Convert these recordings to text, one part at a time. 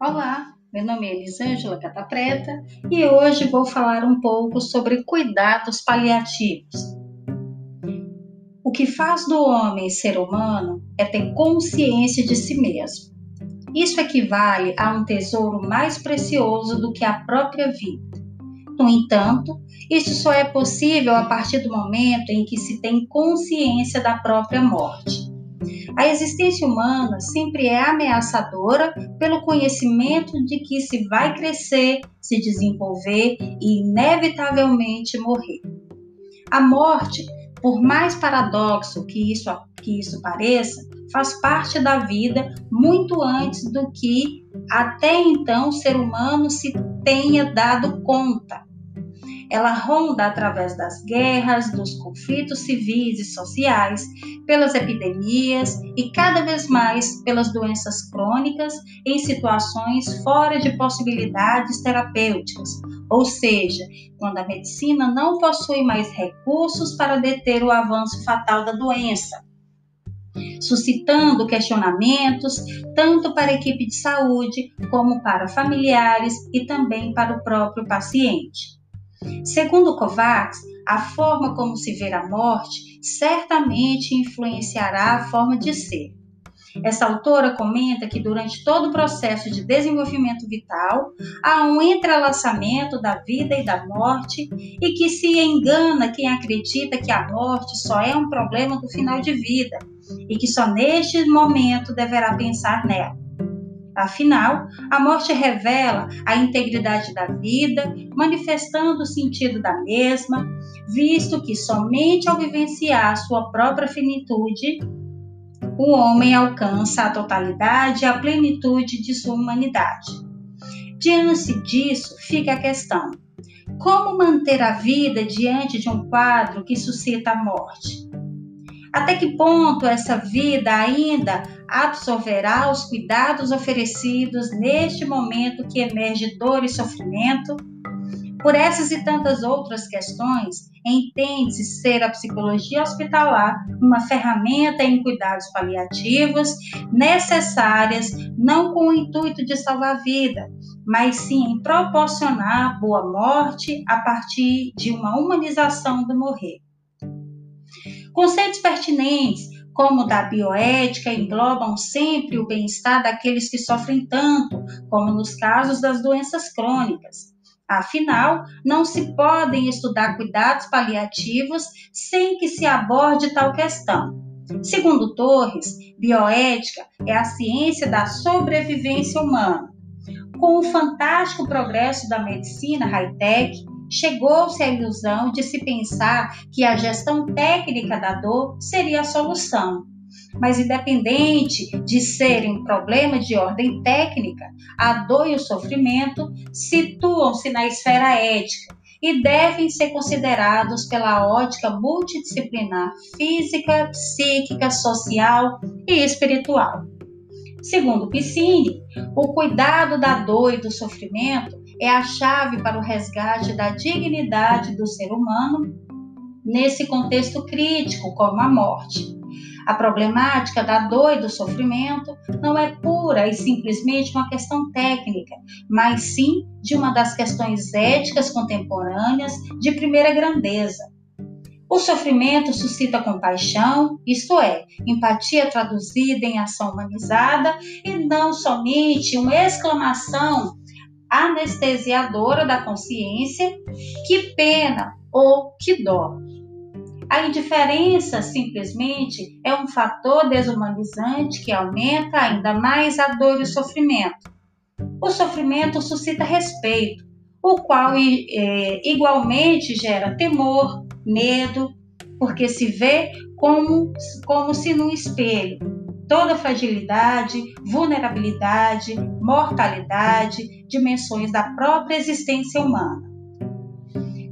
Olá, meu nome é Elisângela Cata Preta e hoje vou falar um pouco sobre cuidados paliativos. O que faz do homem ser humano é ter consciência de si mesmo. Isso equivale a um tesouro mais precioso do que a própria vida. No entanto, isso só é possível a partir do momento em que se tem consciência da própria morte. A existência humana sempre é ameaçadora pelo conhecimento de que se vai crescer, se desenvolver e inevitavelmente morrer. A morte, por mais paradoxo que isso, que isso pareça, faz parte da vida muito antes do que até então o ser humano se tenha dado conta. Ela ronda através das guerras, dos conflitos civis e sociais, pelas epidemias e cada vez mais pelas doenças crônicas em situações fora de possibilidades terapêuticas, ou seja, quando a medicina não possui mais recursos para deter o avanço fatal da doença suscitando questionamentos tanto para a equipe de saúde como para familiares e também para o próprio paciente. Segundo Kovacs, a forma como se vê a morte certamente influenciará a forma de ser. Essa autora comenta que durante todo o processo de desenvolvimento vital há um entrelaçamento da vida e da morte e que se engana quem acredita que a morte só é um problema do final de vida e que só neste momento deverá pensar nela. Afinal, a morte revela a integridade da vida, manifestando o sentido da mesma, visto que somente ao vivenciar sua própria finitude, o homem alcança a totalidade e a plenitude de sua humanidade. Diante disso, fica a questão: como manter a vida diante de um quadro que suscita a morte? Até que ponto essa vida ainda absorverá os cuidados oferecidos neste momento que emerge dor e sofrimento? Por essas e tantas outras questões, entende-se ser a psicologia hospitalar uma ferramenta em cuidados paliativos necessárias não com o intuito de salvar a vida, mas sim em proporcionar boa morte a partir de uma humanização do morrer. Conceitos pertinentes, como o da bioética, englobam sempre o bem-estar daqueles que sofrem tanto, como nos casos das doenças crônicas. Afinal, não se podem estudar cuidados paliativos sem que se aborde tal questão. Segundo Torres, bioética é a ciência da sobrevivência humana. Com o fantástico progresso da medicina high-tech, chegou-se à ilusão de se pensar que a gestão técnica da dor seria a solução. Mas, independente de serem problemas de ordem técnica, a dor e o sofrimento situam-se na esfera ética e devem ser considerados pela ótica multidisciplinar física, psíquica, social e espiritual. Segundo Piscine, o cuidado da dor e do sofrimento é a chave para o resgate da dignidade do ser humano nesse contexto crítico, como a morte. A problemática da dor e do sofrimento não é pura e simplesmente uma questão técnica, mas sim de uma das questões éticas contemporâneas de primeira grandeza. O sofrimento suscita compaixão, isto é, empatia traduzida em ação humanizada e não somente uma exclamação anestesiadora da consciência, que pena ou que dó. A indiferença simplesmente é um fator desumanizante que aumenta ainda mais a dor e o sofrimento. O sofrimento suscita respeito, o qual é, igualmente gera temor, medo, porque se vê como, como se num espelho toda fragilidade, vulnerabilidade, mortalidade, dimensões da própria existência humana.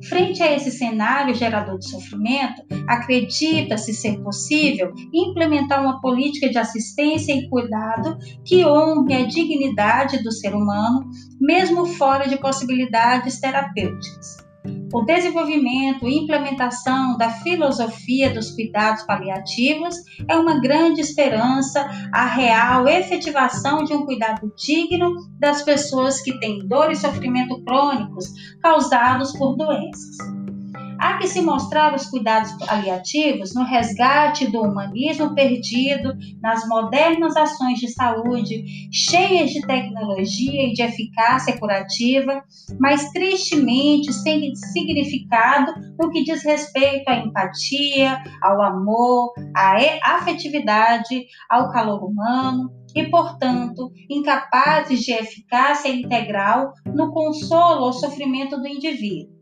Frente a esse cenário gerador de sofrimento, acredita-se ser possível implementar uma política de assistência e cuidado que honre a dignidade do ser humano, mesmo fora de possibilidades terapêuticas. O desenvolvimento e implementação da filosofia dos cuidados paliativos é uma grande esperança à real efetivação de um cuidado digno das pessoas que têm dor e sofrimento crônicos causados por doenças. Há que se mostrar os cuidados paliativos no resgate do humanismo perdido nas modernas ações de saúde, cheias de tecnologia e de eficácia curativa, mas tristemente sem significado no que diz respeito à empatia, ao amor, à afetividade, ao calor humano, e, portanto, incapazes de eficácia integral no consolo ao sofrimento do indivíduo.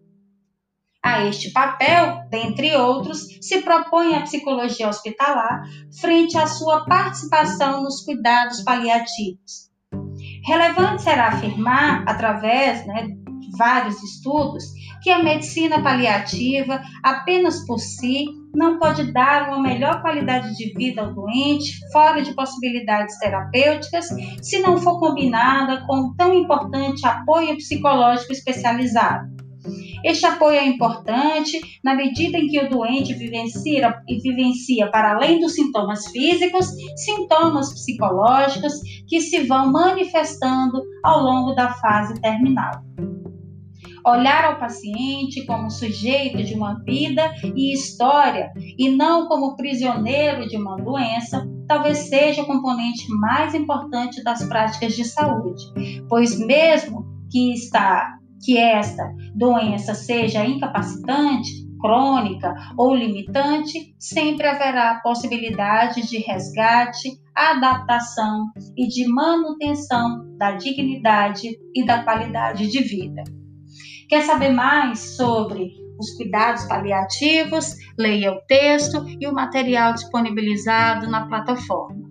A este papel, dentre outros, se propõe a psicologia hospitalar frente à sua participação nos cuidados paliativos. Relevante será afirmar, através né, de vários estudos, que a medicina paliativa, apenas por si, não pode dar uma melhor qualidade de vida ao doente, fora de possibilidades terapêuticas, se não for combinada com tão importante apoio psicológico especializado. Este apoio é importante na medida em que o doente vivencia, vivencia, para além dos sintomas físicos, sintomas psicológicos que se vão manifestando ao longo da fase terminal. Olhar ao paciente como sujeito de uma vida e história e não como prisioneiro de uma doença talvez seja o componente mais importante das práticas de saúde, pois mesmo que está que esta doença seja incapacitante, crônica ou limitante, sempre haverá possibilidade de resgate, adaptação e de manutenção da dignidade e da qualidade de vida. Quer saber mais sobre os cuidados paliativos? Leia o texto e o material disponibilizado na plataforma.